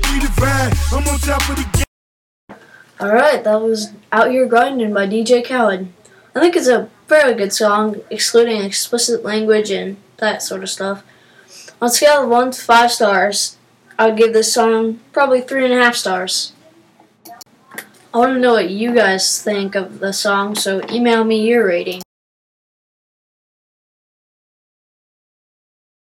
divine. I'm on top of the game. Alright, that was Out Here Grinding by DJ Khaled. I think it's a fairly good song, excluding explicit language and that sort of stuff. On scale of 1 to 5 stars, I would give this song probably 3.5 stars. I want to know what you guys think of the song, so email me your rating.